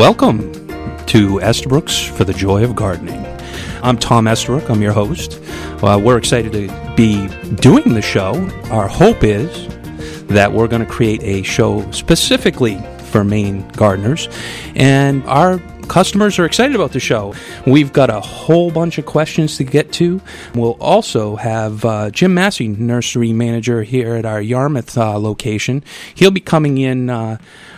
Welcome to Estabrooks for the Joy of Gardening. I'm Tom Estabrook. I'm your host. Uh, we're excited to be doing the show. Our hope is that we're going to create a show specifically for Maine gardeners, and our customers are excited about the show. We've got a whole bunch of questions to get to. We'll also have uh, Jim Massey, nursery manager here at our Yarmouth uh, location. He'll be coming in uh,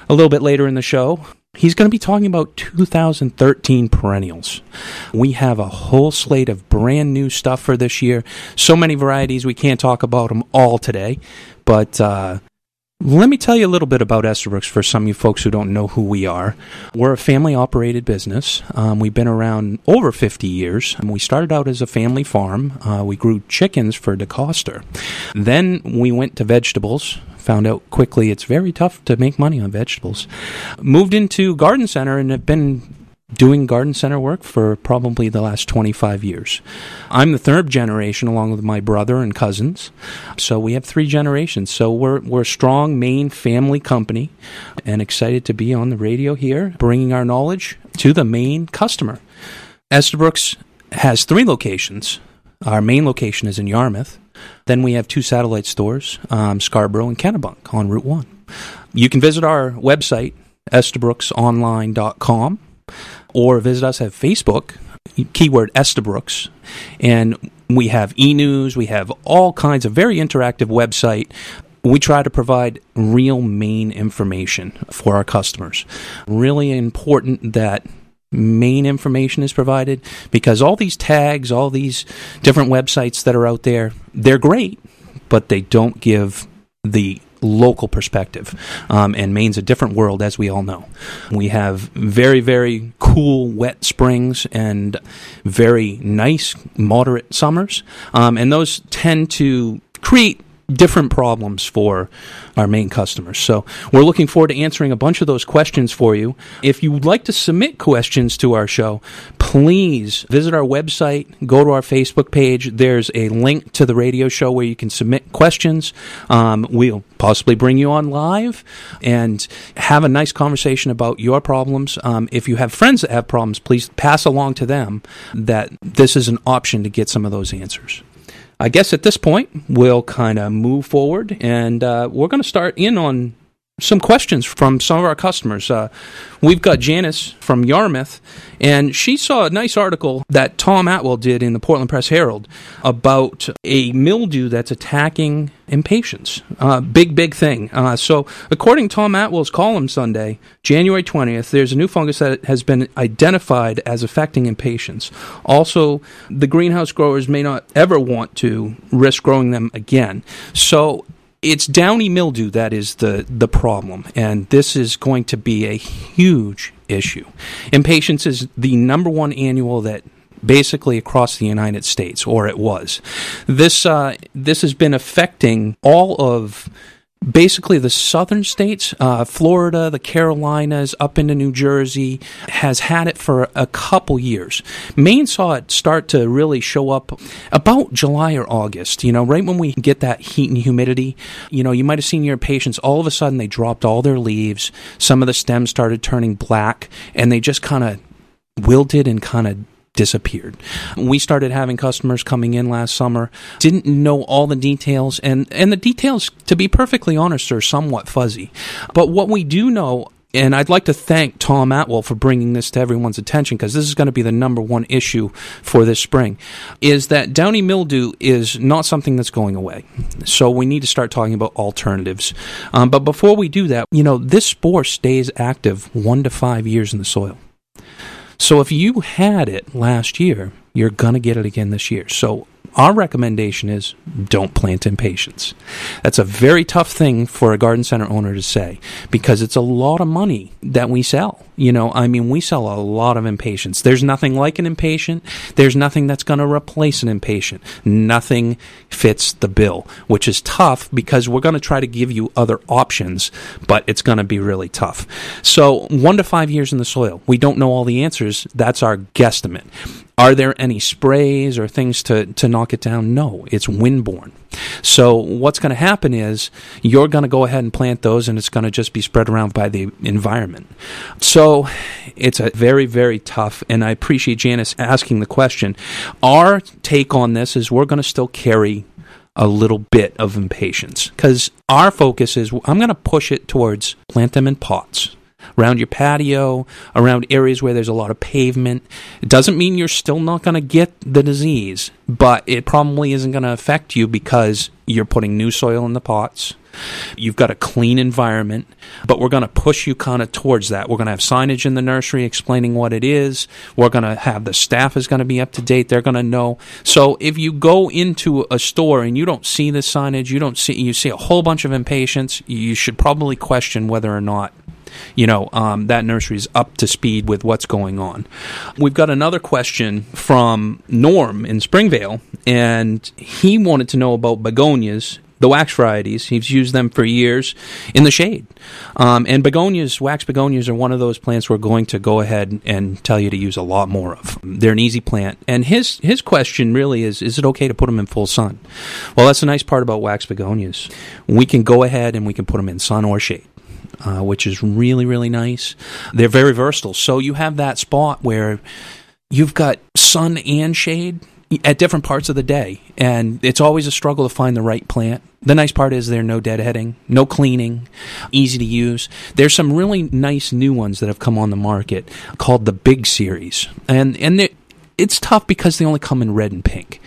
a little bit later in the show. He's going to be talking about 2013 perennials. We have a whole slate of brand new stuff for this year. So many varieties, we can't talk about them all today. But uh, let me tell you a little bit about Estabrooks for some of you folks who don't know who we are. We're a family operated business. Um, we've been around over 50 years. We started out as a family farm. Uh, we grew chickens for DeCoster. Then we went to vegetables found out quickly it's very tough to make money on vegetables. Moved into garden center and have been doing garden center work for probably the last 25 years. I'm the third generation along with my brother and cousins. So we have three generations. So we're we're a strong Maine family company and excited to be on the radio here bringing our knowledge to the Maine customer. Estabrooks has three locations. Our main location is in Yarmouth. Then we have two satellite stores, um, Scarborough and Kennebunk on Route 1. You can visit our website, estabrooksonline.com, or visit us at Facebook, keyword Estabrooks, and we have e-news, we have all kinds of very interactive website. We try to provide real Maine information for our customers. Really important that Maine information is provided because all these tags, all these different websites that are out there, they're great, but they don't give the local perspective. Um, and Maine's a different world, as we all know. We have very, very cool, wet springs and very nice, moderate summers. Um, and those tend to create different problems for our Maine customers. So we're looking forward to answering a bunch of those questions for you. If you would like to submit questions to our show, please visit our website, go to our Facebook page. There's a link to the radio show where you can submit questions. Um, we'll possibly bring you on live and have a nice conversation about your problems. Um, if you have friends that have problems, please pass along to them that this is an option to get some of those answers. I guess at this point, we'll kind of move forward and uh, we're going to start in on some questions from some of our customers. Uh, we've got Janice from Yarmouth, and she saw a nice article that Tom Atwell did in the Portland Press Herald about a mildew that's attacking impatiens. Uh, big, big thing. Uh, so, according to Tom Atwell's column Sunday, January 20th, there's a new fungus that has been identified as affecting impatiens. Also, the greenhouse growers may not ever want to risk growing them again. So, it's downy mildew that is the, the problem, and this is going to be a huge issue. Impatiens is the number one annual that basically across the United States, or it was. This uh, this has been affecting all of basically the southern states, uh, Florida, the Carolinas, up into New Jersey, has had it for a couple years. Maine saw it start to really show up about July or August, you know, right when we get that heat and humidity. You know, you might have seen your patients, all of a sudden they dropped all their leaves, some of the stems started turning black, and they just kind of wilted and kind of disappeared. We started having customers coming in last summer, didn't know all the details, and, and the details, to be perfectly honest, are somewhat fuzzy. But what we do know and I'd like to thank Tom Atwell for bringing this to everyone's attention because this is going to be the number one issue for this spring. Is that downy mildew is not something that's going away. So we need to start talking about alternatives. Um, but before we do that, you know, this spore stays active one to five years in the soil. So if you had it last year, you're going to get it again this year. So our recommendation is don't plant impatiens. That's a very tough thing for a garden center owner to say because it's a lot of money that we sell. You know, I mean, we sell a lot of impatiens. There's nothing like an impatient. There's nothing that's going to replace an impatient. Nothing fits the bill, which is tough because we're going to try to give you other options, but it's going to be really tough. So, one to five years in the soil. We don't know all the answers. That's our guesstimate. Are there any sprays or things to, to knock it down? No, it's windborne. So what's going to happen is you're going to go ahead and plant those and it's going to just be spread around by the environment. So it's a very, very tough, and I appreciate Janice asking the question. Our take on this is we're going to still carry a little bit of impatiens because our focus is I'm going to push it towards plant them in pots around your patio, around areas where there's a lot of pavement. It doesn't mean you're still not going to get the disease, but it probably isn't going to affect you because you're putting new soil in the pots. You've got a clean environment, but we're going to push you kind of towards that. We're going to have signage in the nursery explaining what it is. We're going to have the staff is going to be up to date. They're going to know. So if you go into a store and you don't see the signage, you don't see you see a whole bunch of impatiens, you should probably question whether or not you know, um, that nursery is up to speed with what's going on. We've got another question from Norm in Springvale, and he wanted to know about begonias the wax varieties. He's used them for years in the shade. Um, and begonias, wax begonias, are one of those plants we're going to go ahead and tell you to use a lot more of. They're an easy plant. And his his question really is: Is it okay to put them in full sun? Well, that's the nice part about wax begonias. We can go ahead and we can put them in sun or shade uh, which is really, really nice. They're very versatile. So you have that spot where you've got sun and shade at different parts of the day. And it's always a struggle to find the right plant. The nice part is they're no deadheading, no cleaning, easy to use. There's some really nice new ones that have come on the market called the Big Series. And, and it's tough because they only come in red and pink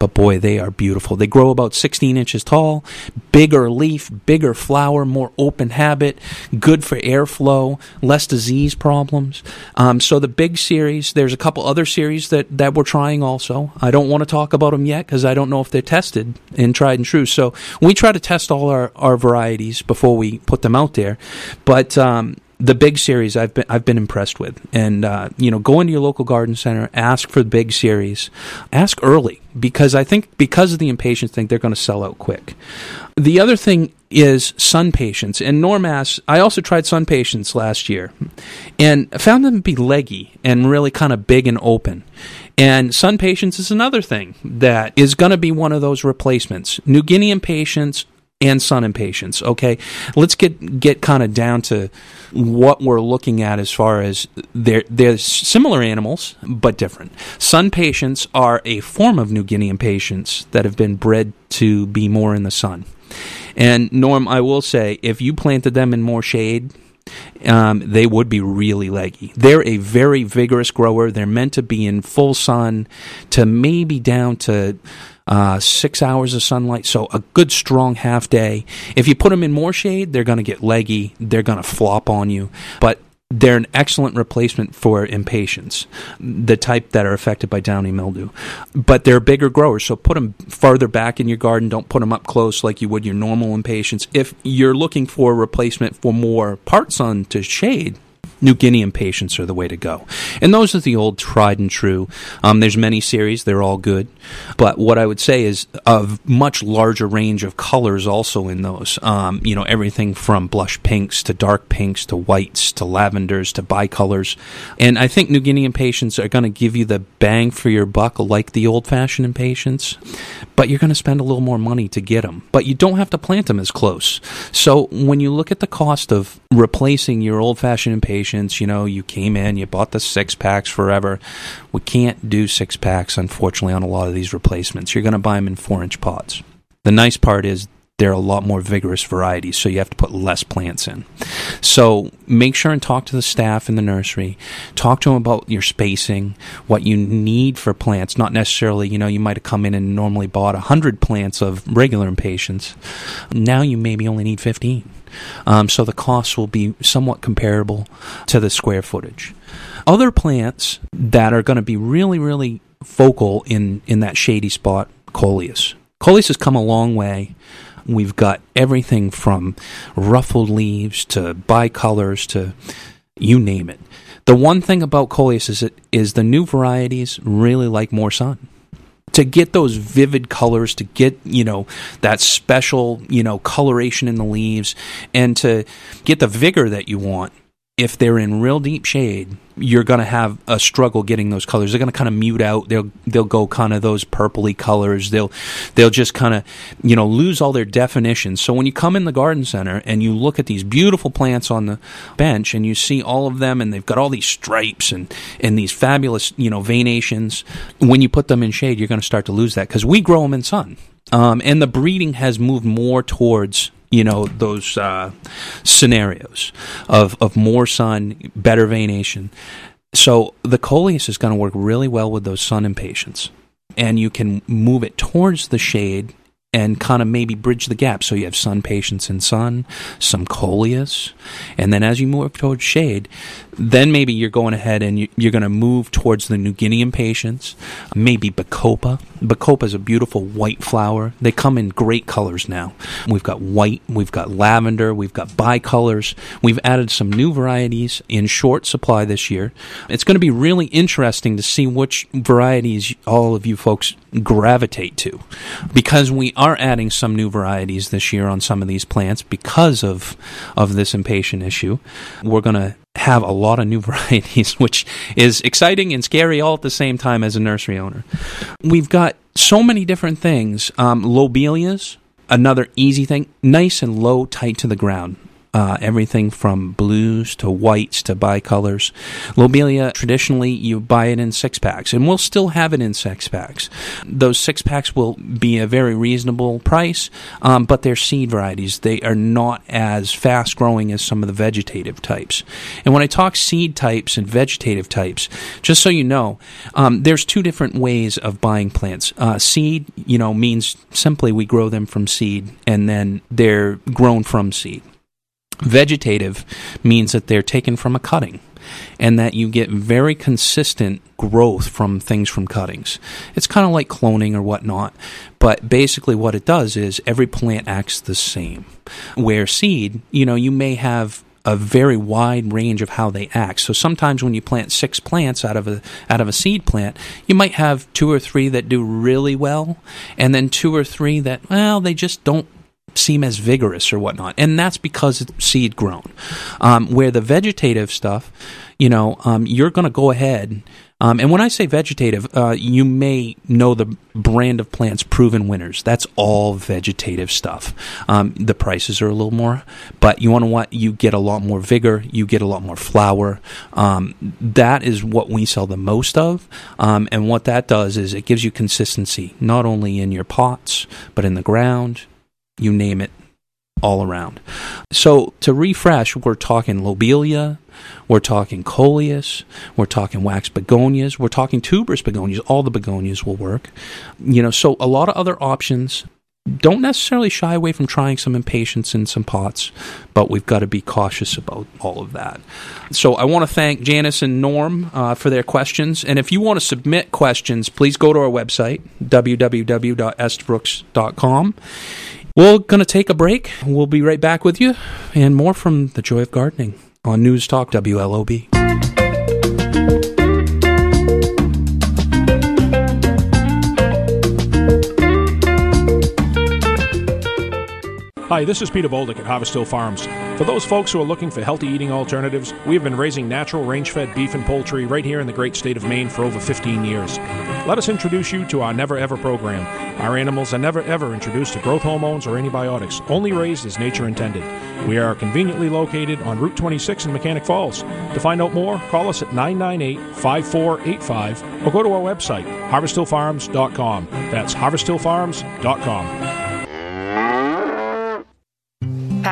but boy, they are beautiful. They grow about 16 inches tall, bigger leaf, bigger flower, more open habit, good for airflow, less disease problems. Um, so the big series, there's a couple other series that, that we're trying also. I don't want to talk about them yet because I don't know if they're tested and tried and true. So we try to test all our, our varieties before we put them out there. But um, the big series I've been I've been impressed with, and uh, you know, go into your local garden center, ask for the big series, ask early because I think because of the impatiens thing, they're going to sell out quick. The other thing is sun patiens, and Norm asks, I also tried sun patiens last year, and found them to be leggy and really kind of big and open. And sun patiens is another thing that is going to be one of those replacements. New Guinea impatiens and sun impatiens. Okay, let's get get kind of down to what we're looking at as far as they're they're similar animals but different. Sun patiens are a form of New Guinea impatiens that have been bred to be more in the sun. And Norm, I will say, if you planted them in more shade, um, they would be really leggy. They're a very vigorous grower. They're meant to be in full sun to maybe down to uh, six hours of sunlight, so a good strong half day. If you put them in more shade, they're going to get leggy, they're going to flop on you. But they're an excellent replacement for impatiens, the type that are affected by downy mildew. But they're bigger growers, so put them farther back in your garden. Don't put them up close like you would your normal impatiens. If you're looking for a replacement for more part sun to shade, New Guinea impatiens are the way to go. And those are the old tried and true. Um, there's many series, they're all good. But what I would say is a much larger range of colors also in those. Um, you know, everything from blush pinks to dark pinks to whites to lavenders to bicolors. And I think New Guinea impatiens are going to give you the bang for your buck like the old fashioned impatiens. But you're going to spend a little more money to get them. But you don't have to plant them as close. So when you look at the cost of replacing your old fashioned impatiens, you know, you came in, you bought the six packs forever. We can't do six packs, unfortunately, on a lot of these replacements. You're going to buy them in four inch pots. The nice part is they're a lot more vigorous varieties, so you have to put less plants in. So make sure and talk to the staff in the nursery. Talk to them about your spacing, what you need for plants. Not necessarily, you know, you might have come in and normally bought 100 plants of regular impatiens. Now you maybe only need 15. Um, so the costs will be somewhat comparable to the square footage. Other plants that are going to be really, really focal in, in that shady spot, coleus. Coleus has come a long way. We've got everything from ruffled leaves to bicolors to you name it. The one thing about coleus is it is the new varieties really like more sun to get those vivid colors, to get, you know, that special, you know, coloration in the leaves, and to get the vigor that you want, if they're in real deep shade, you're going to have a struggle getting those colors. They're going to kind of mute out. They'll they'll go kind of those purpley colors. They'll they'll just kind of you know lose all their definition. So when you come in the garden center and you look at these beautiful plants on the bench and you see all of them and they've got all these stripes and and these fabulous you know veinations, when you put them in shade, you're going to start to lose that because we grow them in sun. Um, and the breeding has moved more towards you know those uh, scenarios of of more sun, better veination. So the coleus is going to work really well with those sun impatiens, and you can move it towards the shade and kind of maybe bridge the gap. So you have sun patiens in sun, some coleus, and then as you move towards shade, then maybe you're going ahead and you, are going to move towards the New Guinea impatiens, maybe Bacopa. Bacopa is a beautiful white flower. They come in great colors now. We've got white, we've got lavender, we've got bicolors. We've added some new varieties in short supply this year. It's going to be really interesting to see which varieties all of you folks gravitate to because we are adding some new varieties this year on some of these plants because of of this impatient issue. We're going to have a lot of new varieties, which is exciting and scary all at the same time as a nursery owner. We've got so many different things. Um, lobelias, another easy thing, nice and low, tight to the ground uh, everything from blues to whites to bicolors. Lobelia, traditionally, you buy it in six packs, and we'll still have it in six packs. Those six packs will be a very reasonable price, um, but they're seed varieties. They are not as fast growing as some of the vegetative types. And when I talk seed types and vegetative types, just so you know, um, there's two different ways of buying plants. Uh, seed, you know, means simply we grow them from seed, and then they're grown from seed. Vegetative means that they're taken from a cutting and that you get very consistent growth from things from cuttings. It's kind of like cloning or whatnot, but basically what it does is every plant acts the same. Where seed, you know, you may have a very wide range of how they act. So sometimes when you plant six plants out of a out of a seed plant, you might have two or three that do really well, and then two or three that well they just don't seem as vigorous or whatnot. And that's because it's seed grown. Um, where the vegetative stuff, you know, um, you're going to go ahead. Um, and when I say vegetative, uh, you may know the brand of plants proven winners. That's all vegetative stuff. Um, the prices are a little more, but you want to want you get a lot more vigor, you get a lot more flower. Um, that is what we sell the most of, um, and what that does is it gives you consistency not only in your pots but in the ground, you name it, all around. So to refresh, we're talking lobelia, we're talking coleus, we're talking wax begonias, we're talking tuberous begonias. All the begonias will work. You know, so a lot of other options don't necessarily shy away from trying some impatiens in some pots, but we've got to be cautious about all of that. So I want to thank Janice and Norm uh, for their questions. And if you want to submit questions, please go to our website, www.estabrooks.com. We're going to take a break. We'll be right back with you and more from The Joy of Gardening on News Talk WLOB. Hi, this is Peter Boldick at Harvest Hill Farms. For those folks who are looking for healthy eating alternatives, we have been raising natural range fed beef and poultry right here in the great state of Maine for over 15 years. Let us introduce you to our Never Ever program. Our animals are never ever introduced to growth hormones or antibiotics, only raised as nature intended. We are conveniently located on Route 26 in Mechanic Falls. To find out more, call us at 998 5485 or go to our website, harvesthillfarms.com. That's harvesthillfarms.com.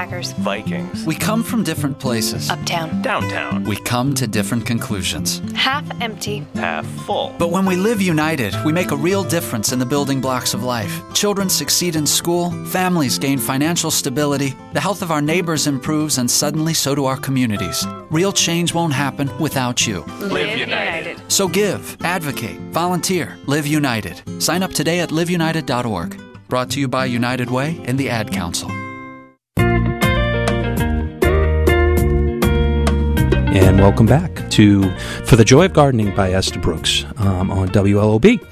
Packers. Vikings. We come from different places. Uptown. Downtown. We come to different conclusions. Half empty. Half full. But when we live united, we make a real difference in the building blocks of life. Children succeed in school, families gain financial stability, the health of our neighbors improves, and suddenly so do our communities. Real change won't happen without you. Live United. So give, advocate, volunteer, live united. Sign up today at liveunited.org. Brought to you by United Way and the Ad Council. And welcome back to For the Joy of Gardening by Estabrooks um, on WLOB.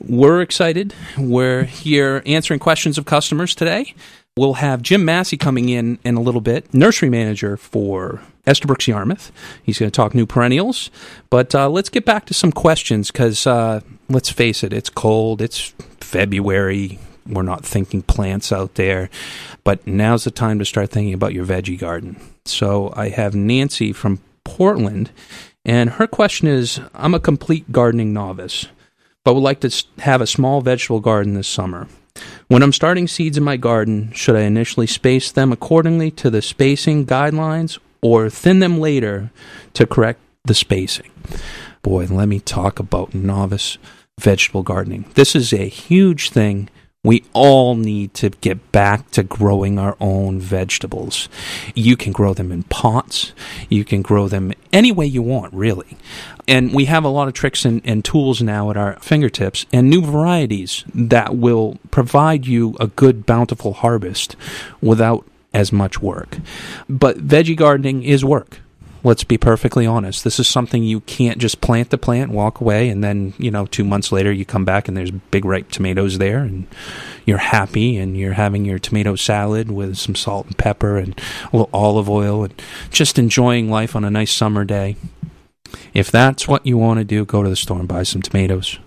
We're excited. We're here answering questions of customers today. We'll have Jim Massey coming in in a little bit, nursery manager for Estabrooks Yarmouth. He's going to talk new perennials. But uh, let's get back to some questions because uh, let's face it, it's cold. It's February. We're not thinking plants out there. But now's the time to start thinking about your veggie garden. So I have Nancy from Portland. And her question is I'm a complete gardening novice, but would like to have a small vegetable garden this summer. When I'm starting seeds in my garden, should I initially space them accordingly to the spacing guidelines or thin them later to correct the spacing? Boy, let me talk about novice vegetable gardening. This is a huge thing we all need to get back to growing our own vegetables. You can grow them in pots. You can grow them any way you want, really. And we have a lot of tricks and, and, tools now at our fingertips and new varieties that will provide you a good, bountiful harvest without as much work. But veggie gardening is work. Let's be perfectly honest. This is something you can't just plant the plant, walk away, and then, you know, two months later you come back and there's big ripe tomatoes there and you're happy and you're having your tomato salad with some salt and pepper and a little olive oil and just enjoying life on a nice summer day. If that's what you want to do, go to the store and buy some tomatoes.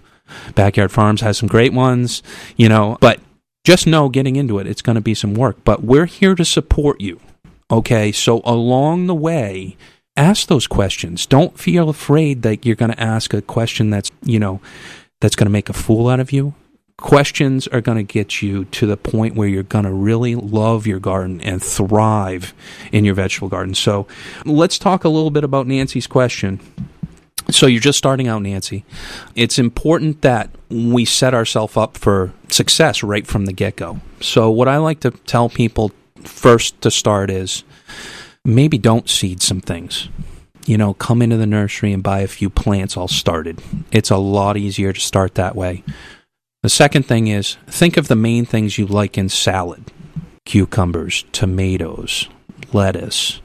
Backyard Farms has some great ones, you know, but just know getting into it, it's going to be some work. But we're here to support you. Okay, so along the way, ask those questions. Don't feel afraid that you're going to ask a question that's, you know, that's going to make a fool out of you. Questions are going to get you to the point where you're going to really love your garden and thrive in your vegetable garden. So let's talk a little bit about Nancy's question. So you're just starting out, Nancy. It's important that we set ourselves up for success right from the get go. So, what I like to tell people first to start is maybe don't seed some things. You know, come into the nursery and buy a few plants all started. It's a lot easier to start that way. The second thing is think of the main things you like in salad cucumbers, tomatoes, lettuce.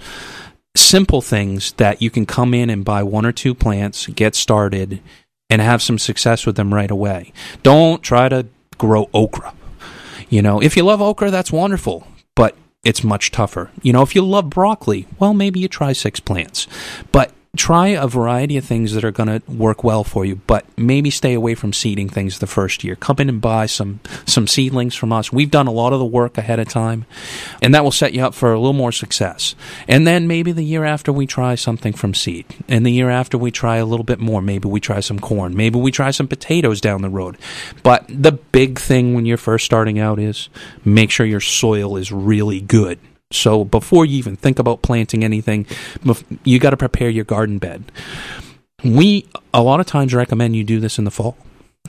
Simple things that you can come in and buy one or two plants, get started, and have some success with them right away. Don't try to grow okra. You know, if you love okra, that's wonderful, but it's much tougher. You know, if you love broccoli, well, maybe you try six plants. But try a variety of things that are going to work well for you, but maybe stay away from seeding things the first year. Come in and buy some some seedlings from us. We've done a lot of the work ahead of time, and that will set you up for a little more success. And then maybe the year after we try something from seed, and the year after we try a little bit more. Maybe we try some corn. Maybe we try some potatoes down the road. But the big thing when you're first starting out is make sure your soil is really good so before you even think about planting anything, you got to prepare your garden bed. We a lot of times recommend you do this in the fall.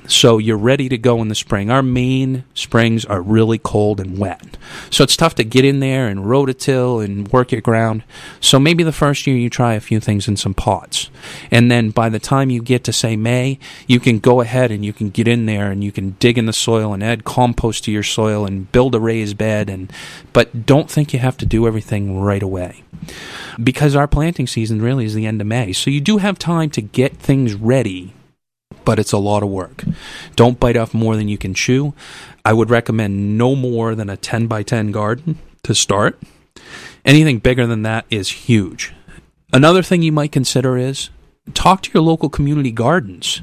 So you're ready to go in the spring. Our Maine springs are really cold and wet. So it's tough to get in there and rototill and work your ground. So maybe the first year you try a few things in some pots. And then by the time you get to say May, you can go ahead and you can get in there and you can dig in the soil and add compost to your soil and build a raised bed and but don't think you have to do everything right away. Because our planting season really is the end of May. So you do have time to get things ready but it's a lot of work. Don't bite off more than you can chew. I would recommend no more than a 10 by 10 garden to start. Anything bigger than that is huge. Another thing you might consider is talk to your local community gardens.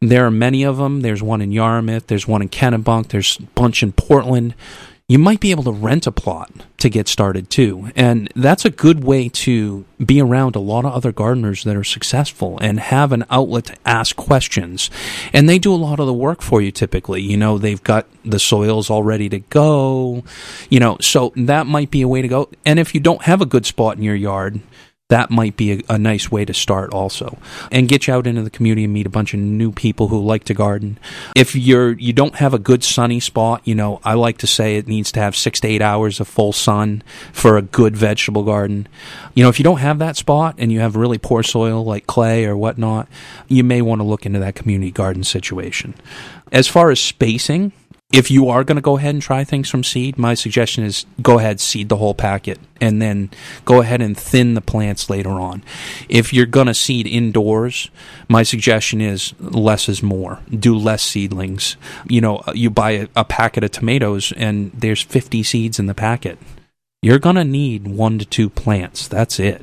There are many of them. There's one in Yarmouth, there's one in Kennebunk, there's a bunch in Portland you might be able to rent a plot to get started too. And that's a good way to be around a lot of other gardeners that are successful and have an outlet to ask questions. And they do a lot of the work for you typically. You know, they've got the soils all ready to go, you know, so that might be a way to go. And if you don't have a good spot in your yard, that might be a, a, nice way to start also and get you out into the community and meet a bunch of new people who like to garden. If you're you don't have a good sunny spot you know i like to say it needs to have six to eight hours of full sun for a good vegetable garden. You know if you don't have that spot and you have really poor soil like clay or whatnot you may want to look into that community garden situation. As far as spacing if you are going to go ahead and try things from seed, my suggestion is go ahead seed the whole packet and then go ahead and thin the plants later on. If you're going to seed indoors, my suggestion is less is more. Do less seedlings. You know, uh, you buy a, a packet of tomatoes and there's 50 seeds in the packet you're going to need one to two plants. That's it.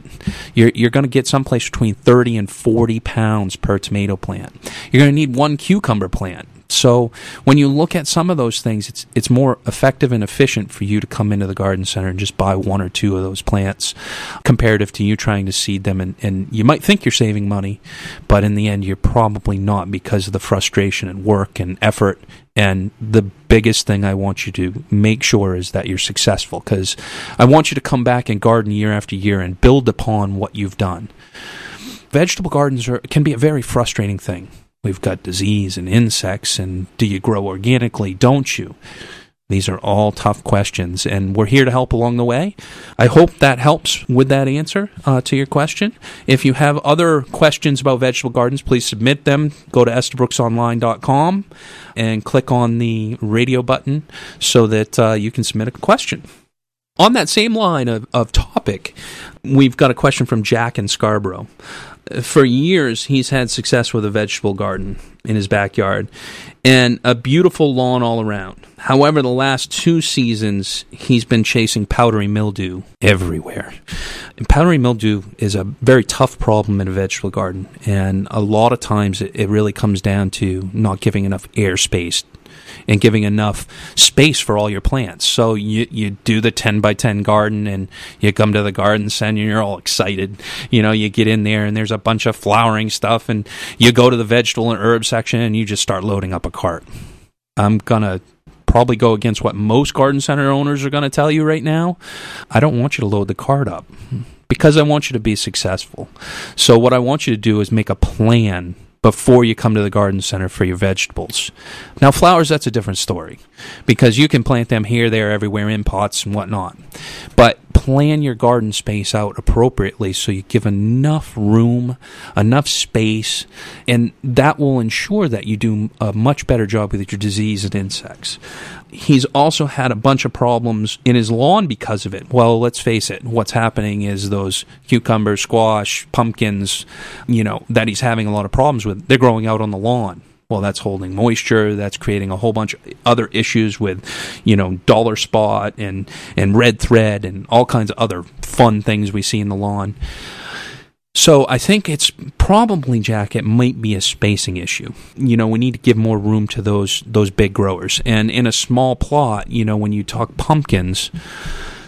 You're, you're going to get someplace between 30 and 40 pounds per tomato plant. You're going to need one cucumber plant. So when you look at some of those things, it's it's more effective and efficient for you to come into the garden center and just buy one or two of those plants, comparative to you trying to seed them. And, and you might think you're saving money, but in the end, you're probably not because of the frustration and work and effort. And the biggest thing I want you to make sure is that you're successful because I want you to come back and garden year after year and build upon what you've done. Vegetable gardens are, can be a very frustrating thing We've got disease and insects, and do you grow organically? Don't you? These are all tough questions, and we're here to help along the way. I hope that helps with that answer uh, to your question. If you have other questions about vegetable gardens, please submit them. Go to estabrooksonline.com and click on the radio button so that uh, you can submit a question. On that same line of, of topic, we've got a question from Jack in Scarborough for years he's had success with a vegetable garden in his backyard and a beautiful lawn all around. However, the last two seasons he's been chasing powdery mildew everywhere. And powdery mildew is a very tough problem in a vegetable garden, and a lot of times it, it really comes down to not giving enough air space and giving enough space for all your plants. So you you do the 10 by 10 garden and you come to the garden center and you're all excited. You know, you get in there and there's a bunch of flowering stuff and you go to the vegetable and herb section and you just start loading up a cart. I'm to probably go against what most garden center owners are going to tell you right now. I don't want you to load the cart up because I want you to be successful. So what I want you to do is make a plan before you come to the garden center for your vegetables. Now, flowers, that's a different story because you can plant them here, there, everywhere in pots and whatnot. But plan your garden space out appropriately so you give enough room, enough space, and that will ensure that you do a much better job with your disease and insects. He's also had a bunch of problems in his lawn because of it. Well, let's face it, what's happening is those cucumbers, squash, pumpkins, you know, that he's having a lot of problems with, they're growing out on the lawn well that's holding moisture that's creating a whole bunch of other issues with you know dollar spot and and red thread and all kinds of other fun things we see in the lawn so I think it's probably Jack. It might be a spacing issue. You know, we need to give more room to those those big growers. And in a small plot, you know, when you talk pumpkins,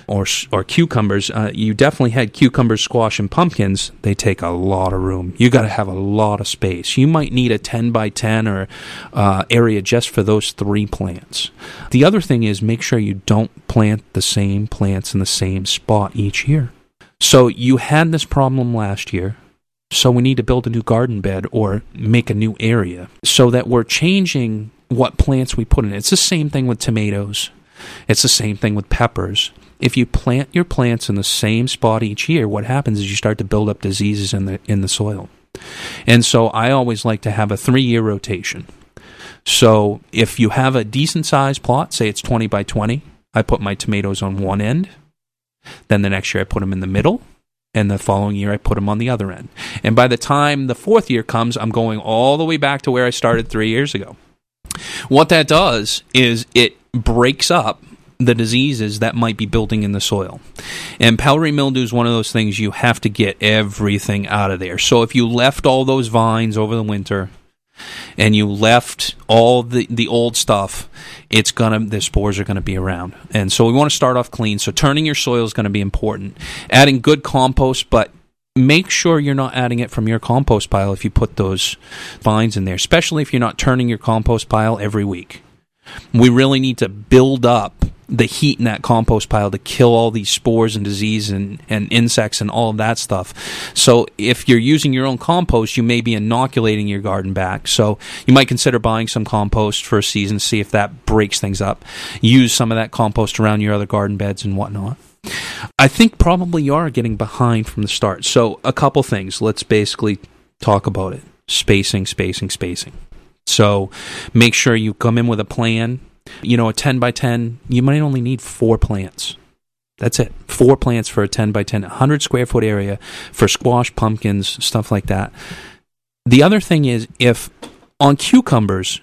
or or cucumbers. Uh, you definitely had cucumbers, squash, and pumpkins. They take a lot of room. You got to have a lot of space. You might need a ten by ten or uh, area just for those three plants. The other thing is make sure you don't plant the same plants in the same spot each year. So you had this problem last year. So we need to build a new garden bed or make a new area so that we're changing what plants we put in. It's the same thing with tomatoes. It's the same thing with peppers if you plant your plants in the same spot each year, what happens is you start to build up diseases in the in the soil. And so I always like to have a 3-year rotation. So if you have a decent sized plot, say it's 20 by 20, I put my tomatoes on one end. Then the next year I put them in the middle, and the following year I put them on the other end. And by the time the fourth year comes, I'm going all the way back to where I started 3 years ago. What that does is it breaks up the diseases that might be building in the soil. And powdery mildew is one of those things you have to get everything out of there. So if you left all those vines over the winter and you left all the, the old stuff, it's gonna the spores are gonna be around. And so we want to start off clean. So turning your soil is gonna be important. Adding good compost, but make sure you're not adding it from your compost pile if you put those vines in there, especially if you're not turning your compost pile every week. We really need to build up the heat in that compost pile to kill all these spores and disease and, and insects and all of that stuff. So if you're using your own compost, you may be inoculating your garden back. So you might consider buying some compost for a season, see if that breaks things up. Use some of that compost around your other garden beds and whatnot. I think probably you are getting behind from the start. So a couple things. Let's basically talk about it. Spacing, spacing, spacing. So make sure you come in with a plan You know, a 10 by 10, you might only need four plants. That's it. Four plants for a 10 by 10, 100 square foot area for squash, pumpkins, stuff like that. The other thing is if on cucumbers,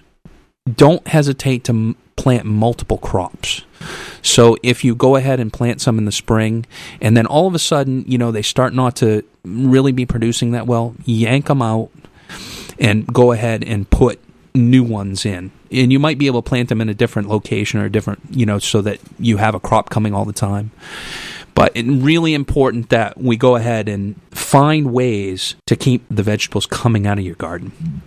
don't hesitate to plant multiple crops. So if you go ahead and plant some in the spring and then all of a sudden, you know, they start not to really be producing that well, yank them out and go ahead and put new ones in. And you might be able to plant them in a different location or a different, you know, so that you have a crop coming all the time. But it's really important that we go ahead and find ways to keep the vegetables coming out of your garden.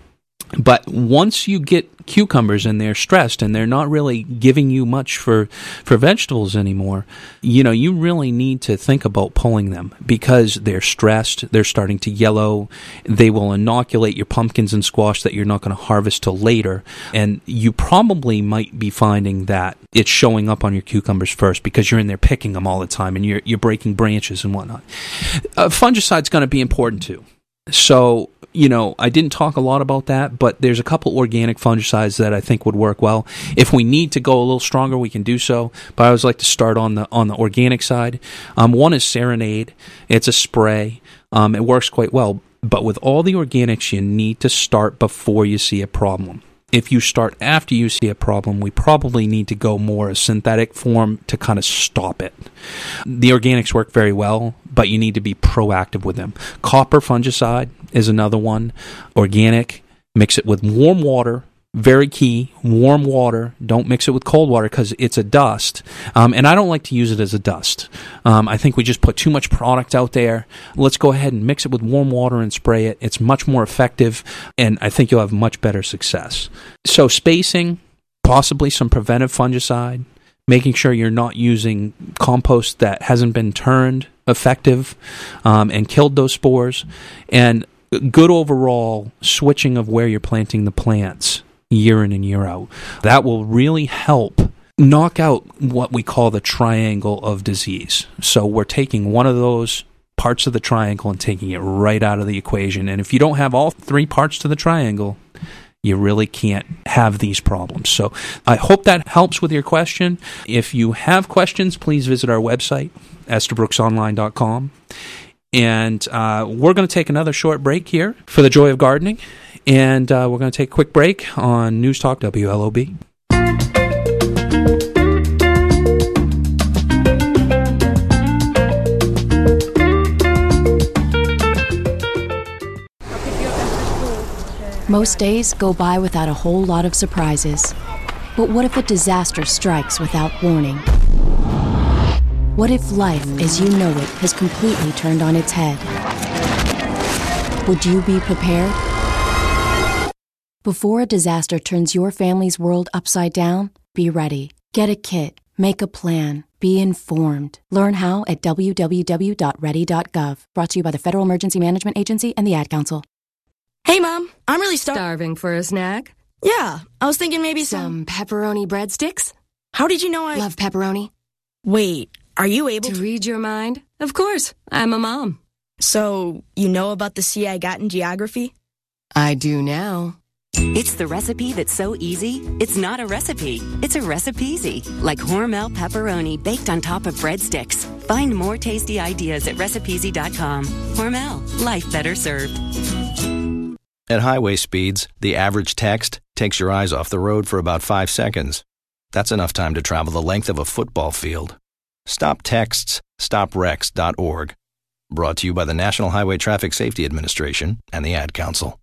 But once you get cucumbers and they're stressed and they're not really giving you much for for vegetables anymore, you know, you really need to think about pulling them because they're stressed, they're starting to yellow, they will inoculate your pumpkins and squash that you're not going to harvest till later, and you probably might be finding that it's showing up on your cucumbers first because you're in there picking them all the time and you're you're breaking branches and whatnot. Uh, fungicide's going to be important too. So you know, I didn't talk a lot about that, but there's a couple organic fungicides that I think would work well. If we need to go a little stronger, we can do so. But I always like to start on the on the organic side. Um, one is Serenade. It's a spray. Um, it works quite well. But with all the organics, you need to start before you see a problem if you start after you see a problem, we probably need to go more a synthetic form to kind of stop it. The organics work very well, but you need to be proactive with them. Copper fungicide is another one. Organic, mix it with warm water very key. Warm water. Don't mix it with cold water because it's a dust. Um, and i don't like to use it as a dust. Um, i think we just put too much product out there. Let's go ahead and mix it with warm water and spray it. It's much more effective and i think you'll have much better success. So spacing possibly some preventive fungicide making sure you're not using compost that hasn't been turned effective um, and killed those spores. And good overall switching of where you're planting the plants year in and year out. That will really help knock out what we call the triangle of disease. So we're taking one of those parts of the triangle and taking it right out of the equation. And if you don't have all three parts to the triangle, you really can't have these problems. So I hope that helps with your question. If you have questions, please visit our website, estabrooksonline.com. And uh, we're going to take another short break here for the joy of gardening. And uh, we're going to take a quick break on News Talk WLOB. Most days go by without a whole lot of surprises. But what if a disaster strikes without warning? What if life as you know it has completely turned on its head? Would you be prepared? Before a disaster turns your family's world upside down, be ready. Get a kit, make a plan, be informed. Learn how at www.ready.gov. Brought to you by the Federal Emergency Management Agency and the Ad Council. Hey, Mom, I'm really star- starving for a snack. Yeah, I was thinking maybe some. Some pepperoni breadsticks? How did you know I. Love pepperoni. Wait, are you able To to. read your mind? Of course, I'm a mom. So, you know about the C I got in geography? I do now. It's the recipe that's so easy, it's not a recipe. It's a recipeasy. Like Hormel pepperoni baked on top of breadsticks. Find more tasty ideas at recipeasy.com. Hormel, life better served. At highway speeds, the average text takes your eyes off the road for about five seconds. That's enough time to travel the length of a football field. Stop texts, stoptexts.org. Brought to you by the National Highway Traffic Safety Administration and the Ad Council.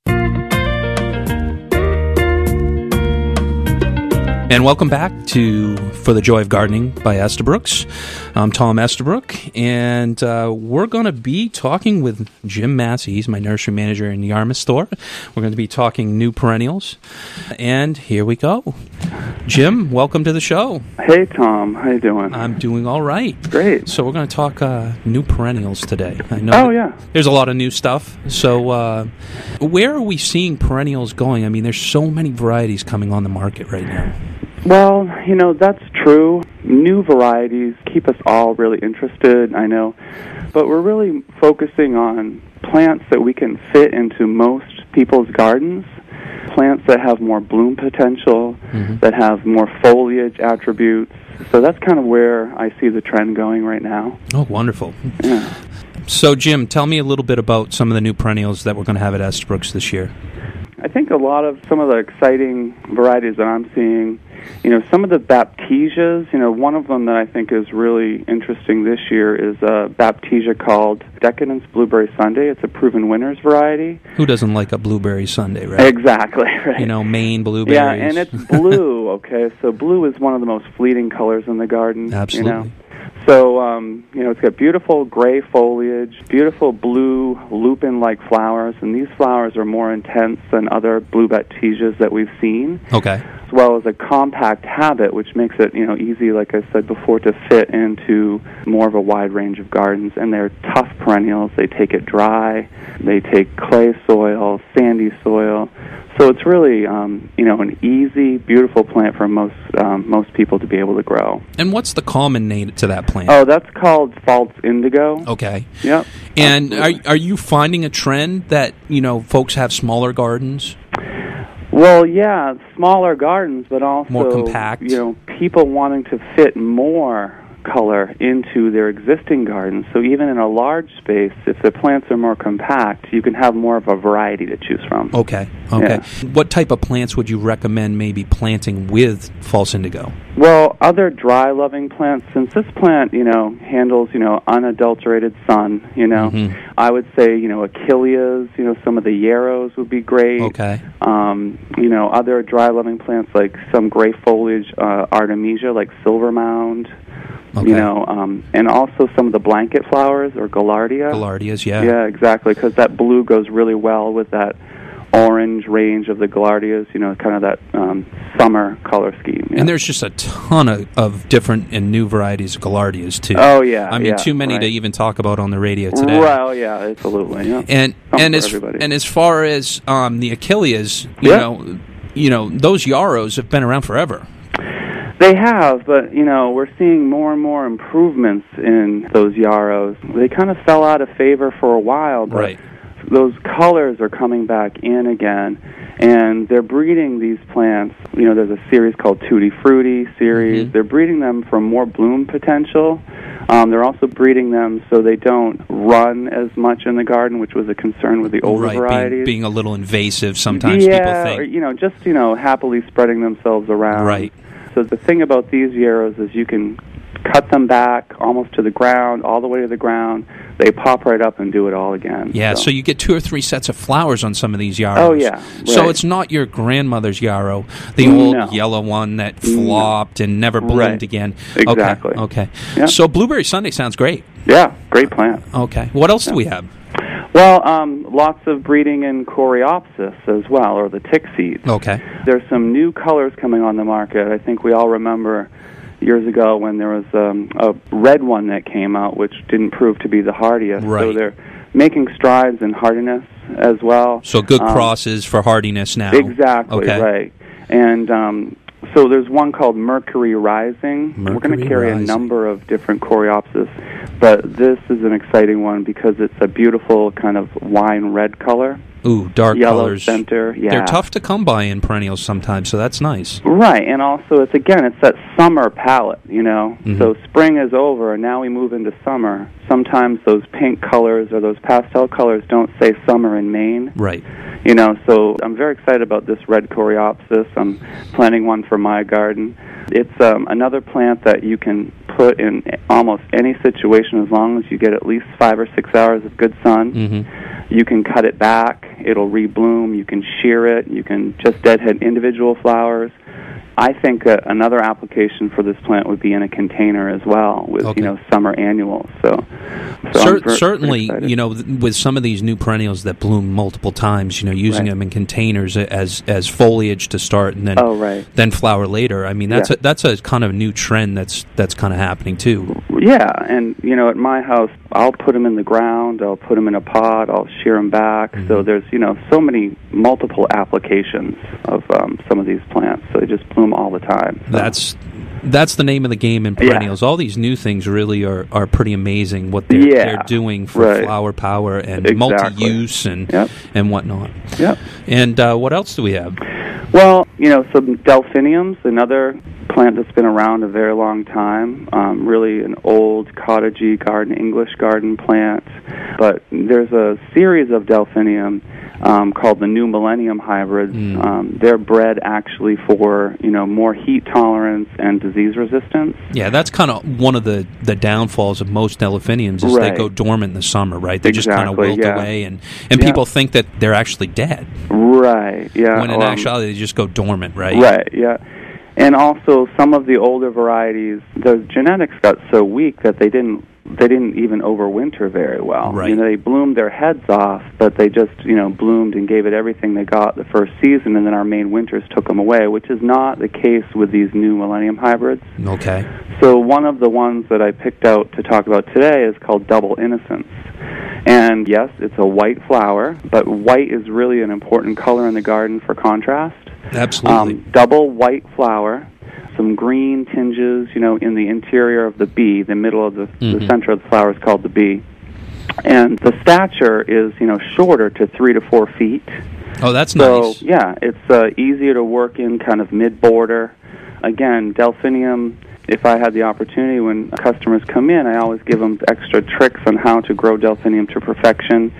And welcome back to For the Joy of Gardening by Estabrooks. I'm Tom Estabrook, and uh, we're going to be talking with Jim Massey. He's my nursery manager in the Yarmouth store. We're going to be talking new perennials. And here we go. Jim, welcome to the show. Hey Tom, how you doing? I'm doing all right. Great. So we're going to talk uh, new perennials today. I know. Oh yeah. There's a lot of new stuff. So uh, where are we seeing perennials going? I mean, there's so many varieties coming on the market right now. Well, you know that's true. New varieties keep us all really interested. I know, but we're really focusing on plants that we can fit into most people's gardens. plants that have more bloom potential, Mhm. that have more foliage attributes. So that's kind of where I see the trend going right now. Oh, wonderful. Yeah. So, Jim, tell me a little bit about some of the new perennials that we're going to have at Estabrooks this year. I think a lot of some of the exciting varieties that I'm seeing, you know, some of the Baptisias, you know, one of them that I think is really interesting this year is a Baptisia called Decadence Blueberry Sundae. It's a proven winners variety. Who doesn't like a blueberry sundae, right? Exactly, right. You know, Maine blueberries. Yeah, and it's blue, okay? So blue is one of the most fleeting colors in the garden. Absolutely. You know? So, um, you know, it's got beautiful gray foliage, beautiful blue lupin-like flowers, and these flowers are more intense than other blue baptisias that we've seen, Okay. as well as a compact habit, which makes it, you know, easy, like I said before, to fit into more of a wide range of gardens. And they're tough perennials. They take it dry. They take clay soil, sandy soil. So it's really, um, you know, an easy, beautiful plant for most um, most people to be able to grow. And what's the common name to that plant? Oh, that's called false indigo. Okay. Yep. And are are you finding a trend that you know folks have smaller gardens? Well, yeah, smaller gardens, but also More compact. You know, people wanting to fit more color into their existing gardens. So even in a large space, if the plants are more compact, you can have more of a variety to choose from. Okay. Okay. What type of plants would you recommend maybe planting with false indigo? Well, other dry loving plants, since this plant, you know, handles, you know, unadulterated sun, you know, Mhm. I would say, you know, Achillea, you know, some of the yarrows would be great. Okay. Um, you know, other dry loving plants like some gray foliage uh, artemisia, like silver mound. Okay. You know, um, and also some of the blanket flowers or gaillardia. Gaillardias, yeah. Yeah, exactly, because that blue goes really well with that orange range of the gaillardias. You know, kind of that um, summer color scheme. yeah. And there's just a ton of, of different and new varieties of gaillardias too. Oh, yeah, I mean, yeah, too many to even talk about on the radio today. Well, yeah, absolutely. Yeah. And Something and as everybody. and as far as um, the Achillea, you Yeah. know, you know those yarrows have been around forever. They have, but you know, we're seeing more and more improvements in those yarrows. They kind of fell out of favor for a while, but Right. those colors are coming back in again, and they're breeding these plants. You know, there's a series called Tutti Frutti series. Mhm. They're breeding them for more bloom potential. Um, they're also breeding them so they don't run as much in the garden, which was a concern with the older right, varieties. being, being a little invasive. Sometimes yeah, people or, think. you know, just you know, happily spreading themselves around. Right. So the thing about these yarrows is you can cut them back almost to the ground, all the way to the ground. They pop right up and do it all again. Yeah, so. you get two or three sets of flowers on some of these yarrows. Oh, yeah, So it's not your grandmother's yarrow, the No. old yellow one that flopped and never bloomed Right. again. Exactly. Okay. Okay. Yeah. So blueberry Sundae sounds great. Yeah, great plant. Okay. What else do we have? Well, um, lots of breeding in Coreopsis as well, or the tick seeds. Okay. There's some new colors coming on the market. I think we all remember years ago when there was um, a red one that came out, which didn't prove to be the hardiest. Right. So they're making strides in hardiness as well. So good Um, crosses for hardiness now. Exactly Okay. right. And um, so there's one called Mercury Rising. We're going to carry Rising. a number of different Coreopsis, but this is an exciting one because it's a beautiful kind of wine red color. Ooh, dark Yellow colors. center, yeah. They're tough to come by in perennials sometimes, so that's nice. Right, and also it's again it's that summer palette, you know. Mhm. So spring is over and now we move into summer. Sometimes those pink colors or those pastel colors don't say summer in Maine. Right. You know, so I'm very excited about this red coreopsis. I'm planting one for my garden. It's um, another plant that you can put in almost any situation as long as you get at least five or six hours of good sun. hmm You can cut it back, it'll rebloom. You can shear it. You can just deadhead individual flowers. I think uh, another application for this plant would be in a container as well, with Okay. you know summer annuals. So, so Cer- certainly, very you know, th- with some of these new perennials that bloom multiple times, you know, using Right. them in containers as as foliage to start and then Oh, right. then flower later. I mean, that's Yeah. a, that's a kind of new trend that's that's kind of happening too. Yeah, and you know, at my house, I'll put them in the ground. I'll put them in a pot. I'll shear them back. Mm-hmm. So there's you know so many multiple applications of um, some of these plants. So they just bloom all the time. So, That's That's the name of the game in Yeah. perennials. All these new things really are, are pretty amazing what they're, Yeah. they're doing for Right. flower power and Exactly. multi-use and Yep. and whatnot. Yep. And uh, what else do we have? Well, you know, some delphiniums, another plant that's been around a very long time. Um, really an old cottagey garden, English garden plant. But there's a series of delphinium um, called the New Millennium hybrids. Um, they're bred actually for you know more heat tolerance and disease resistance. Yeah, that's kind of one of the, the downfalls of most delphiniums is they go dormant in the summer, right? They just kind of wilt yeah. away, and, and Yeah. people think that they're actually dead. Right. Yeah. when in um, actuality, they just go dormant, right? Right, yeah. And also some of the older varieties, the genetics got so weak that they didn't they didn't even overwinter very well. Right. You know, they bloomed their heads off, but they just, you know, bloomed and gave it everything they got the first season and then our Maine winters took them away, which is not the case with these new millennium hybrids. Okay. So one of the ones that I picked out to talk about today is called Double Innocence. And yes, it's a white flower, but white is really an important color in the garden for contrast. Absolutely. Um, double white flower, some green tinges, you know, in the interior of the bee. The middle of the, the Mhm. center of the flower is called the bee. And the stature is, you know, shorter to three to four feet. oh, that's So nice. So, yeah, it's uh, easier to work in kind of mid border. Again, delphinium. If I had the opportunity when customers come in, I always give them extra tricks on how to grow delphinium to perfection.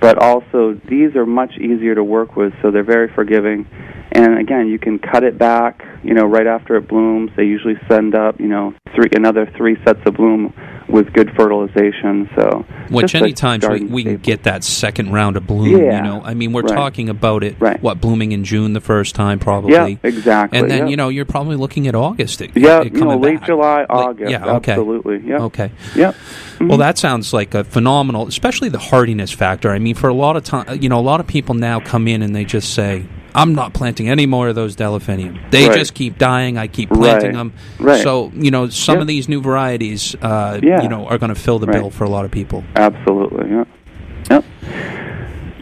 But also, these are much easier to work with, so they're very forgiving. And again, you can cut it back, you know, right after it blooms. They usually send up, you know, three another three sets of bloom with good fertilization. So Which any times we, we staple. get that second round of bloom, Yeah. you know. I mean, we're Right. talking about it, Right. what, blooming in June the first time, probably. Yeah, exactly. And then, yeah. you know, you're probably looking at August. It, Yeah, it you know, late back. July, Late- August. yeah, okay. Absolutely. Yeah. Okay. Yeah. Mm-hmm. Well, that sounds like a phenomenal, especially the hardiness factor. I mean, for a lot of time, you know, a lot of people now come in and they just say, "I'm not planting any more of those delphinium. They Right. just keep dying. I keep planting Right. them." Right. So, you know, some Yeah. of these new varieties, uh, Yeah. you know, are going to fill the bill for a lot of people. Absolutely. Yeah. Yep.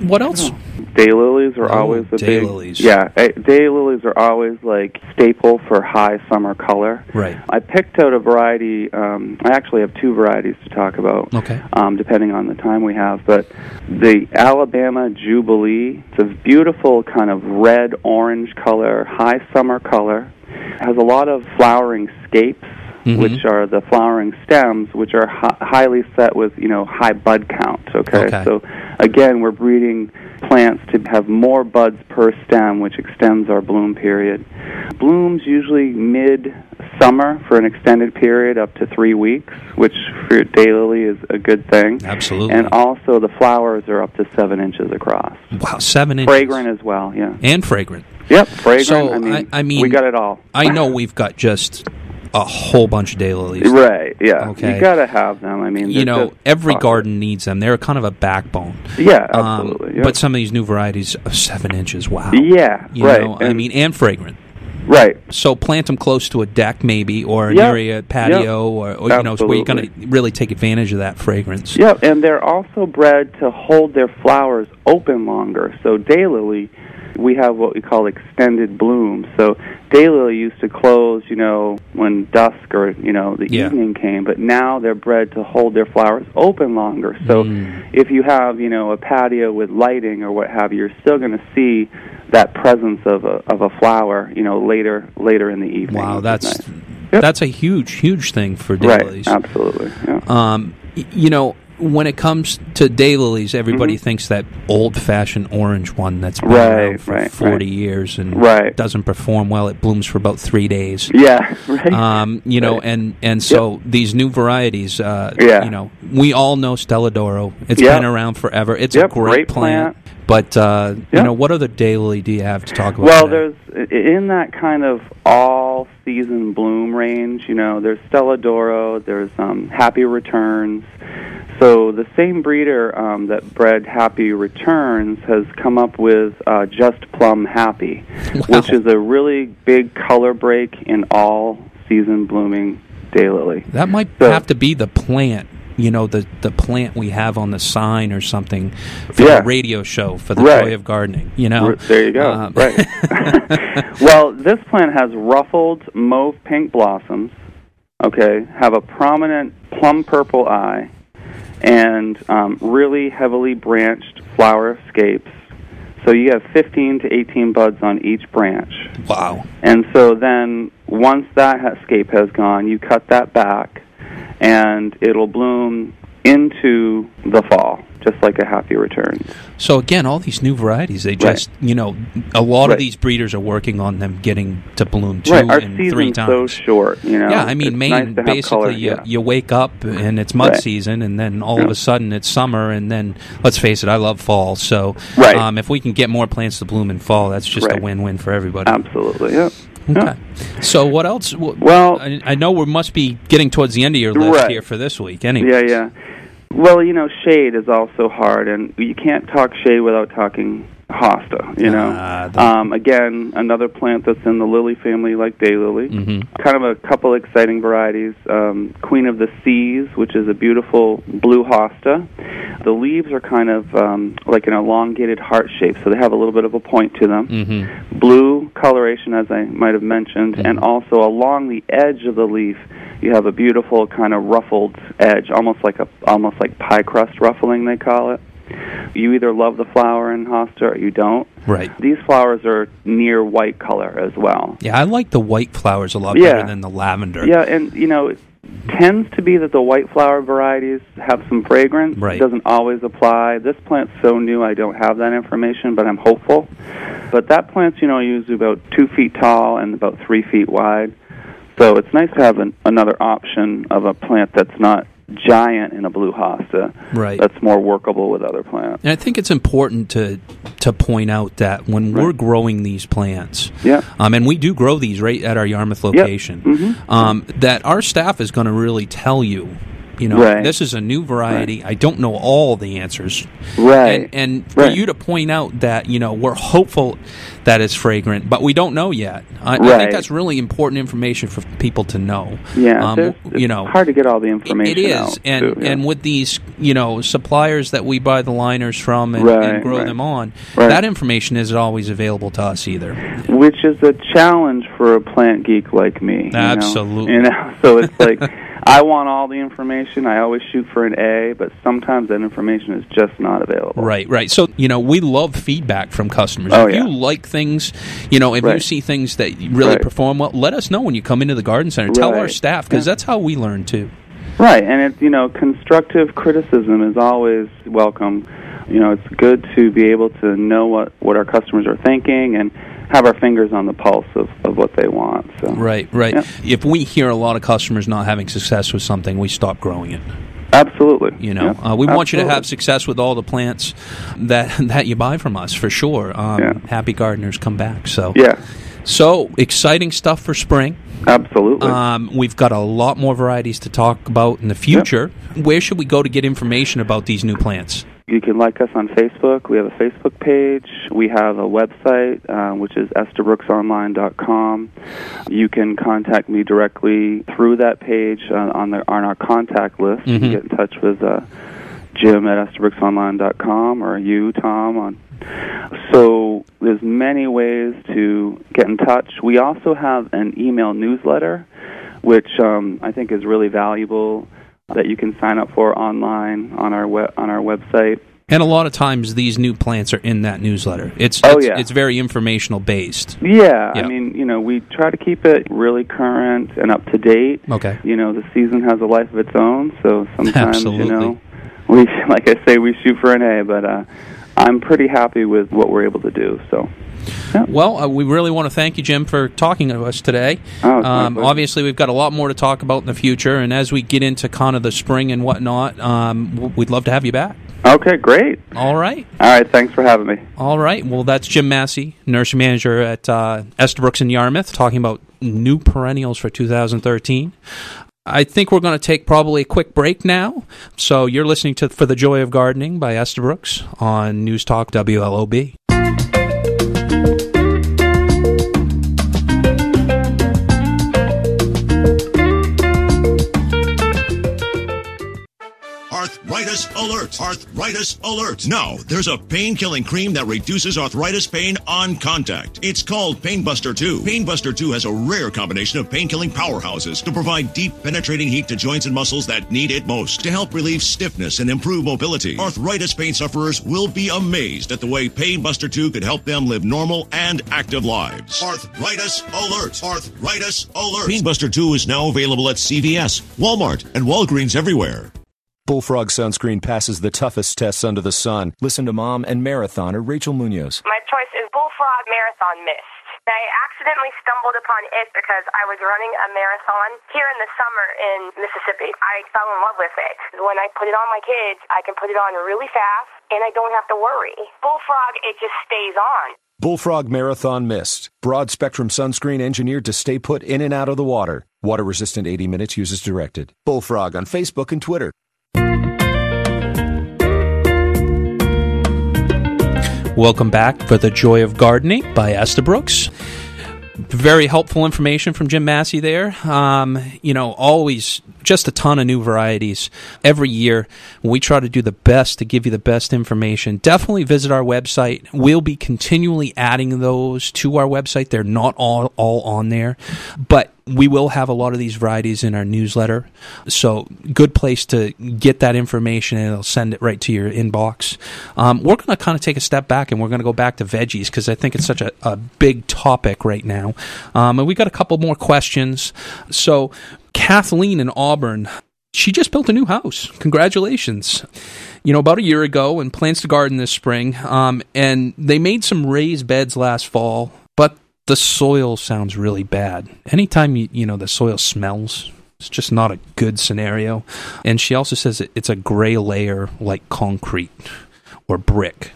What else? Daylilies are Oh, always a big. daylilies. Yeah, eh, daylilies are always like staple for high summer color. Right. I picked out a variety. Um, I actually have two varieties to talk about. Okay. Um, depending on the time we have, but the Alabama Jubilee. It's a beautiful kind of red orange color, high summer color. Has a lot of flowering scapes. Mhm. Which are the flowering stems, which are hi- highly set with you know high bud count. Okay, Okay. so again, we're breeding plants to have more buds per stem, which extends our bloom period. Blooms usually mid summer for an extended period up to three weeks, which for a daylily is a good thing. Absolutely. And also the flowers are up to seven inches across. wow, seven inches. Fragrant as well, yeah. And fragrant. Yep, fragrant. So, I mean, I- I mean, we got it all. I know we've got just a whole bunch of daylilies. Right, yeah. Okay. You got to have them. I mean, You know, every awesome. garden needs them. They're kind of a backbone. Yeah, Um, absolutely. yep. But some of these new varieties, are seven inches. Wow. Yeah, You right. know, I mean, and fragrant. right. So plant them close to a deck, maybe, or Yeah. near a patio, or, or you know, where you're going to really take advantage of that fragrance. Yeah, and they're also bred to hold their flowers open longer. So daylily, we have what we call extended bloom. So daylily used to close, you know, when dusk or you know the Yeah. evening came, but now they're bred to hold their flowers open longer. So Mm. if you have, you know, a patio with lighting or what have you, you're still going to see that presence of a of a flower, you know, later later in the evening. Wow, that's nice. Yep. that's a huge, huge thing for right. daylilies. Absolutely. Yeah. Um, you know, when it comes to daylilies, everybody thinks that old-fashioned orange one that's been Mm-hmm. Right, around for right, forty right. years and Right. doesn't perform well. It blooms for about three days. Yeah. Right. Um, you know, and and so these new varieties, uh, Yeah. you know, we all know Stella d'Oro. It's Yep. been around forever. It's Yep, a great, great plant. But uh, you know, what other daylily do you have to talk about? Well, today? there's in that kind of all season bloom range. You know, there's Stella d'Oro, there's um, Happy Returns. So the same breeder um, that bred Happy Returns has come up with uh, Just Plum Happy, Wow. which is a really big color break in all season blooming daylily. that might so- have to be the plant. you know the the plant we have on the sign or something for Yeah. the radio show for the Right. joy of gardening. You know, There you go. Um, right. well, this plant has ruffled mauve pink blossoms. Okay, have a prominent plum purple eye, and um, really heavily branched flower scapes. So you have 15 to 18 buds on each branch. Wow. And so then once that ha- scape has gone, you cut that back, and it'll bloom into the fall, just like a happy return. So again, all these new varieties, they Right. just you know, a lot Right. of these breeders are working on them getting to bloom two right, our and three times. so short, you know. yeah, I mean, It's Maine nice basically color, you, yeah. you wake up and it's mud Right. season, and then all of a sudden it's summer, and then let's face it, I love fall. So Right. um, if we can get more plants to bloom in fall, that's just a win-win for everybody. Absolutely, yeah. Okay. So what else? Well- I, I know we must be getting towards the end of your list Right. here for this week. Anyway. Yeah, yeah. Well, you know, shade is also hard, and you can't talk shade without talking hosta. You know, Ah, the- um, again, another plant that's in the lily family, like daylily. Mhm. Kind of a couple exciting varieties. Um, Queen of the Seas, which is a beautiful blue hosta. The leaves are kind of um, like an elongated heart shape, so they have a little bit of a point to them. Mm-hmm. blue coloration, as I might have mentioned, and mm-hmm. also along the edge of the leaf, you have a beautiful kind of ruffled edge, almost like a almost like pie crust ruffling, they call it. You either love the flower in hosta or you don't. Right. These flowers are near white color as well. Yeah, I like the white flowers a lot Yeah. better than the lavender. Yeah, and you know, tends to be that the white flower varieties have some fragrance. Right. It doesn't always apply. This plant's so new, I don't have that information, but I'm hopeful. But that plant's, you know, usually about two feet tall and about three feet wide. So it's nice to have an, another option of a plant that's not giant in a blue hosta. Right. That's more workable with other plants. And I think it's important to to point out that when we're growing these plants, Yeah. um, and we do grow these right at our Yarmouth location, Mhm. um, that our staff is going to really tell you, you know, Right. this is a new variety. I don't know all the answers, Right. And, and for Right. you to point out that you know we're hopeful that it's fragrant, but we don't know yet. I, I think that's really important information for people to know. Yeah, um, you know, hard to get all the information is, out, and too, yeah. and with these, you know, suppliers that we buy the liners from and, Right, and grow right. them on, Right. that information isn't always available to us either. which is a challenge for a plant geek like me. you know? Absolutely. You know, so it's like I want all the information. I always shoot for an A, but sometimes that information is just not available. Right, right. So you know, we love feedback from customers. Oh, if yeah. you like things, you know, if you see things that really Right. perform well, let us know when you come into the garden center. Tell our staff because Yeah. that's how we learn too. Right, and it's you know constructive criticism is always welcome. You know, it's good to be able to know what what our customers are thinking and have our fingers on the pulse of, of what they want. So Right, right. Yeah. If we hear a lot of customers not having success with something, we stop growing it. absolutely, You know, Yeah, uh, we want you to have success with all the plants that that you buy from us for sure. Um, Yeah. Happy gardeners come back. So Yeah, so exciting stuff for spring. absolutely. Um, we've got a lot more varieties to talk about in the future. Where should we go to get information about these new plants? You can like us on Facebook. We have a Facebook page. We have a website, uh, which is estabrooksonline.com. You can contact me directly through that page uh, on, the, on our contact list. You Mhm. can get in touch with uh, Jim at estabrooksonline.com or you, Tom, on so there's many ways to get in touch. We also have an email newsletter, which um, I think is really valuable that you can sign up for online on our we- on our website. And a lot of times, these new plants are in that newsletter. It's Oh, it's, yeah. it's very informational based. Yeah, Yeah. I mean, you know, we try to keep it really current and up to date. Okay. You know, the season has a life of its own, so sometimes Absolutely. you know, we like I say, we shoot for an A, but uh, I'm pretty happy with what we're able to do. So. Well, uh, we really want to thank you, Jim, for talking to us today. Oh, um, obviously, we've got a lot more to talk about in the future, and as we get into kind of the spring and whatnot, um, we'd love to have you back. Okay, great. All right. All right, thanks for having me. All right. Well, that's Jim Massey, nursery manager at uh, Estabrooks in Yarmouth, talking about new perennials for 2013. I think we're going to take probably a quick break now. So you're listening to For the Joy of Gardening by Estabrooks on News Talk WLOB. Alert! Arthritis alert! Now, there's a pain killing cream that reduces arthritis pain on contact. It's called Painbuster 2. Painbuster 2 has a rare combination of pain killing powerhouses to provide deep, penetrating heat to joints and muscles that need it most to help relieve stiffness and improve mobility. Arthritis pain sufferers will be amazed at the way Painbuster 2 could help them live normal and active lives. Arthritis alert! Arthritis alert! Painbuster 2 is now available at CVS, Walmart, and Walgreens everywhere. Bullfrog sunscreen passes the toughest tests under the sun. Listen to mom and marathoner Rachel Munoz. My choice is Bullfrog Marathon Mist. I accidentally stumbled upon it because I was running a marathon here in the summer in Mississippi. I fell in love with it. When I put it on my kids, I can put it on really fast and I don't have to worry. Bullfrog, it just stays on. Bullfrog Marathon Mist. Broad spectrum sunscreen engineered to stay put in and out of the water. Water resistant 80 minutes uses directed. Bullfrog on Facebook and Twitter. Welcome back for The Joy of Gardening by Estabrooks. Very helpful information from Jim Massey there. Um, you know, always just a ton of new varieties every year. We try to do the best to give you the best information. Definitely visit our website. We'll be continually adding those to our website. They're not all, all on there, but we will have a lot of these varieties in our newsletter. So, good place to get that information and it'll send it right to your inbox. Um, we're going to kind of take a step back and we're going to go back to veggies because I think it's such a, a big topic right now. Um, and we got a couple more questions. So, Kathleen in Auburn, she just built a new house. Congratulations. You know, about a year ago and plans to garden this spring. Um, and they made some raised beds last fall, but the soil sounds really bad. Anytime you, you know the soil smells, it's just not a good scenario. And she also says it's a gray layer like concrete or brick.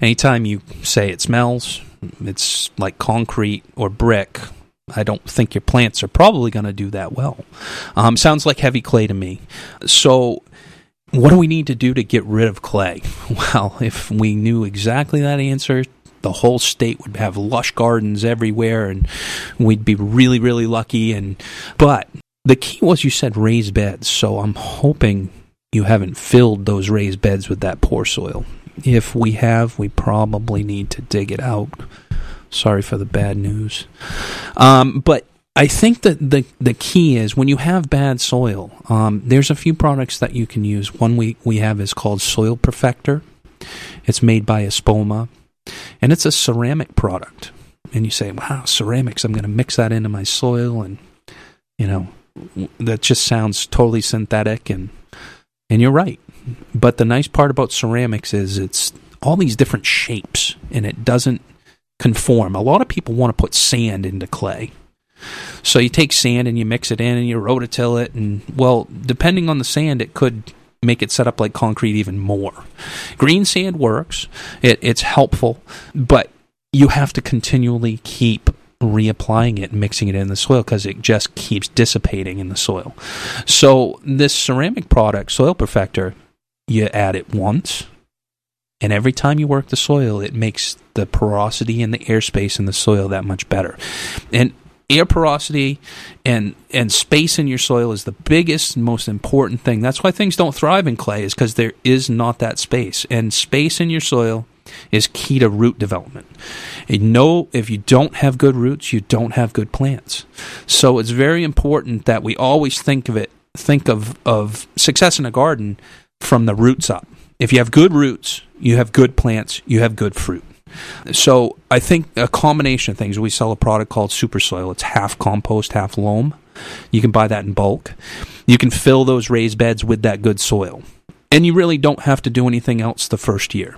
Anytime you say it smells, it's like concrete or brick. I don't think your plants are probably going to do that well. Um, sounds like heavy clay to me. So, what do we need to do to get rid of clay? Well, if we knew exactly that answer, the whole state would have lush gardens everywhere and we'd be really really lucky and but the key was you said raised beds so i'm hoping you haven't filled those raised beds with that poor soil if we have we probably need to dig it out sorry for the bad news um, but I think that the the key is when you have bad soil, um, there's a few products that you can use. One we, we have is called Soil Perfector. It's made by Espoma and it's a ceramic product. And you say, wow, ceramics, I'm going to mix that into my soil. And, you know, that just sounds totally synthetic. And, and you're right. But the nice part about ceramics is it's all these different shapes and it doesn't conform. A lot of people want to put sand into clay. So you take sand and you mix it in and you rototill it. And, well, depending on the sand, it could make it set up like concrete even more. Green sand works, it, it's helpful, but you have to continually keep reapplying it and mixing it in the soil because it just keeps dissipating in the soil. So, this ceramic product, Soil Perfector, you add it once, and every time you work the soil, it makes the porosity and the airspace in the soil that much better. And air porosity and and space in your soil is the biggest most important thing. That's why things don't thrive in clay is because there is not that space. And space in your soil is key to root development. And know if you don't have good roots you don't have good plants. So it's very important that we always think of it think of of success in a garden from the roots up if you have good roots you have good plants you have good fruit so I think a combination of things. We sell a product called Super Soil. It's half compost, half loam. You can buy that in bulk. You can fill those raised beds with that good soil. And you really don't have to do anything else the first year.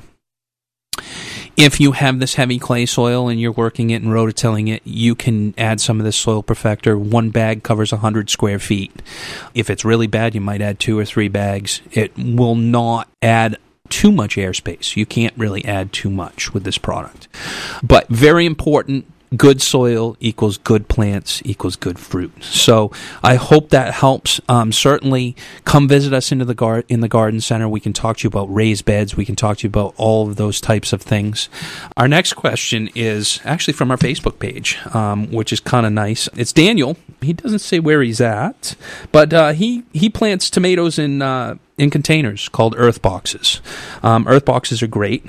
If you have this heavy clay soil and you're working it and rototilling it, you can add some of this soil perfector. One bag covers 100 square feet. If it's really bad, you might add two or three bags. It will not add too much airspace. You can't really add too much with this product. But very important good soil equals good plants equals good fruit. So I hope that helps. Um, certainly, come visit us into the gar- in the garden center. We can talk to you about raised beds. We can talk to you about all of those types of things. Our next question is actually from our Facebook page, um, which is kind of nice. It's Daniel He doesn't say where he's at, but uh, he he plants tomatoes in uh, in containers called earth boxes. Um, earth boxes are great,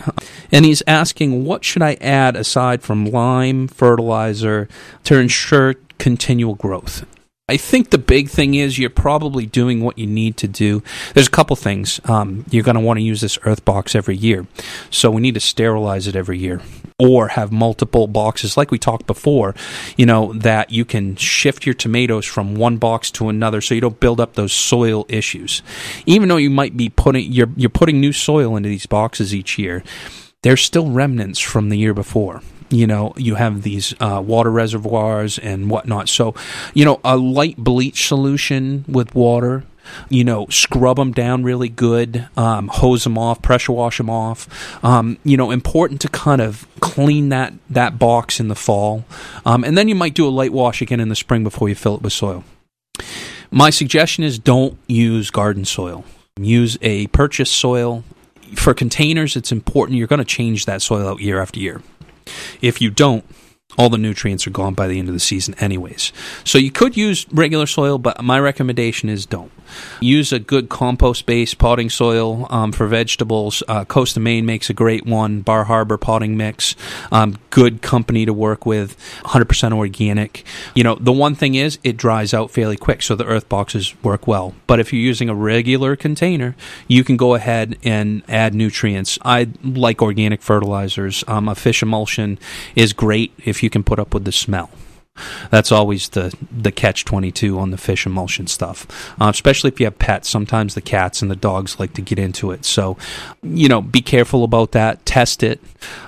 and he's asking what should I add aside from lime fertilizer to ensure continual growth. I think the big thing is you're probably doing what you need to do. There's a couple things. Um, you're going to want to use this earth box every year. So we need to sterilize it every year or have multiple boxes, like we talked before, you know, that you can shift your tomatoes from one box to another so you don't build up those soil issues. Even though you might be putting, you're, you're putting new soil into these boxes each year, there's still remnants from the year before you know, you have these uh, water reservoirs and whatnot. So, you know, a light bleach solution with water you know, scrub them down really good, um, hose them off, pressure wash them off. Um, you know, important to kind of clean that that box in the fall, um, and then you might do a light wash again in the spring before you fill it with soil. My suggestion is don't use garden soil. Use a purchased soil. For containers, it's important. You're going to change that soil out year after year. If you don't, all the nutrients are gone by the end of the season, anyways. So you could use regular soil, but my recommendation is don't. Use a good compost based potting soil um, for vegetables. Uh, Coast of Maine makes a great one. Bar Harbor potting mix. Um, good company to work with. 100% organic. You know, the one thing is it dries out fairly quick, so the earth boxes work well. But if you're using a regular container, you can go ahead and add nutrients. I like organic fertilizers. Um, a fish emulsion is great if you can put up with the smell. That's always the the catch twenty two on the fish emulsion stuff, uh, especially if you have pets. Sometimes the cats and the dogs like to get into it, so you know be careful about that. Test it.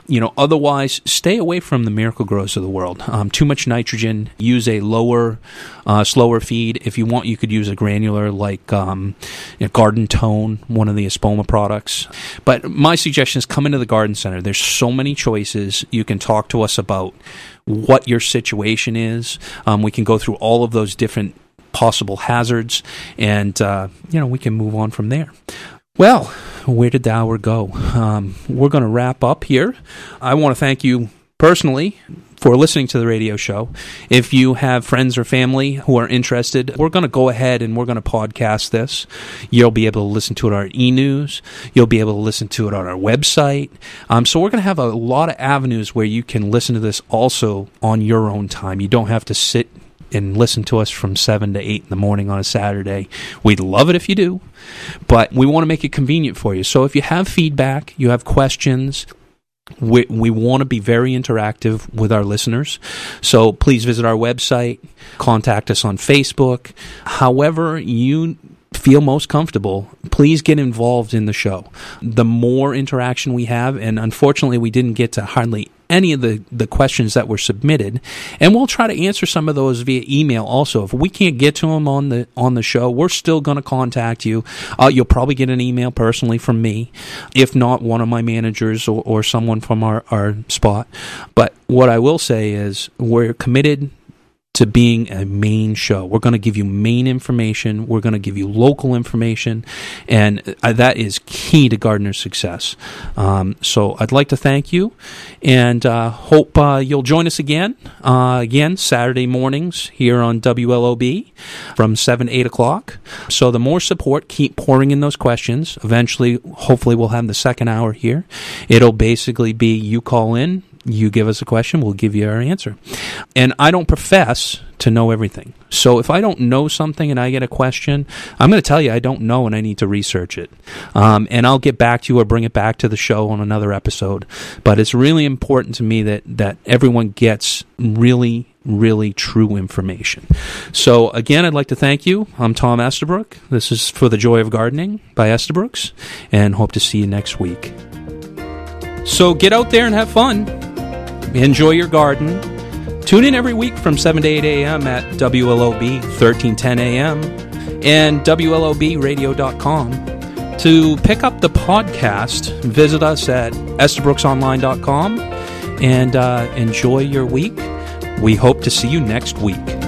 You know, otherwise stay away from the Miracle-Gros of the world. Um, too much nitrogen. Use a lower, uh, slower feed. If you want, you could use a granular like um, you know, Garden Tone, one of the Espoma products. But my suggestion is come into the garden center. There's so many choices. You can talk to us about what your situation is. Um, we can go through all of those different possible hazards, and uh, you know we can move on from there. Well, where did the hour go? Um, we're going to wrap up here. I want to thank you personally for listening to the radio show. If you have friends or family who are interested, we're going to go ahead and we're going to podcast this. You'll be able to listen to it on our e news. You'll be able to listen to it on our website. Um, so we're going to have a lot of avenues where you can listen to this also on your own time. You don't have to sit and listen to us from 7 to 8 in the morning on a Saturday. We'd love it if you do, but we want to make it convenient for you. So if you have feedback, you have questions, we, we want to be very interactive with our listeners. So please visit our website, contact us on Facebook. However, you feel most comfortable, please get involved in the show. The more interaction we have, and unfortunately, we didn't get to hardly any of the, the questions that were submitted, and we'll try to answer some of those via email. Also, if we can't get to them on the on the show, we're still going to contact you. Uh, you'll probably get an email personally from me, if not one of my managers or, or someone from our, our spot. But what I will say is we're committed to being a Maine show. We're going to give you Maine information. We're going to give you local information, and uh, that is key to Gardener's success. Um, so I'd like to thank you, and uh, hope uh, you'll join us again. Uh, again, Saturday mornings here on WLOB from seven eight o'clock. So the more support, keep pouring in those questions. Eventually, hopefully, we'll have the second hour here. It'll basically be you call in you give us a question, we'll give you our answer. And I don't profess to know everything. So if I don't know something and I get a question, I'm going to tell you I don't know and I need to research it. Um, and I'll get back to you or bring it back to the show on another episode. But it's really important to me that, that everyone gets really really true information. So, again, I'd like to thank you. I'm Tom Estabrook. This is For the Joy of Gardening by Estabrooks, and hope to see you next week. So, get out there and have fun. Enjoy your garden. Tune in every week from 7 to 8 a.m. at WLOB 1310 a.m. and WLOBradio.com. To pick up the podcast, visit us at estabrooksonline.com and uh, enjoy your week. We hope to see you next week.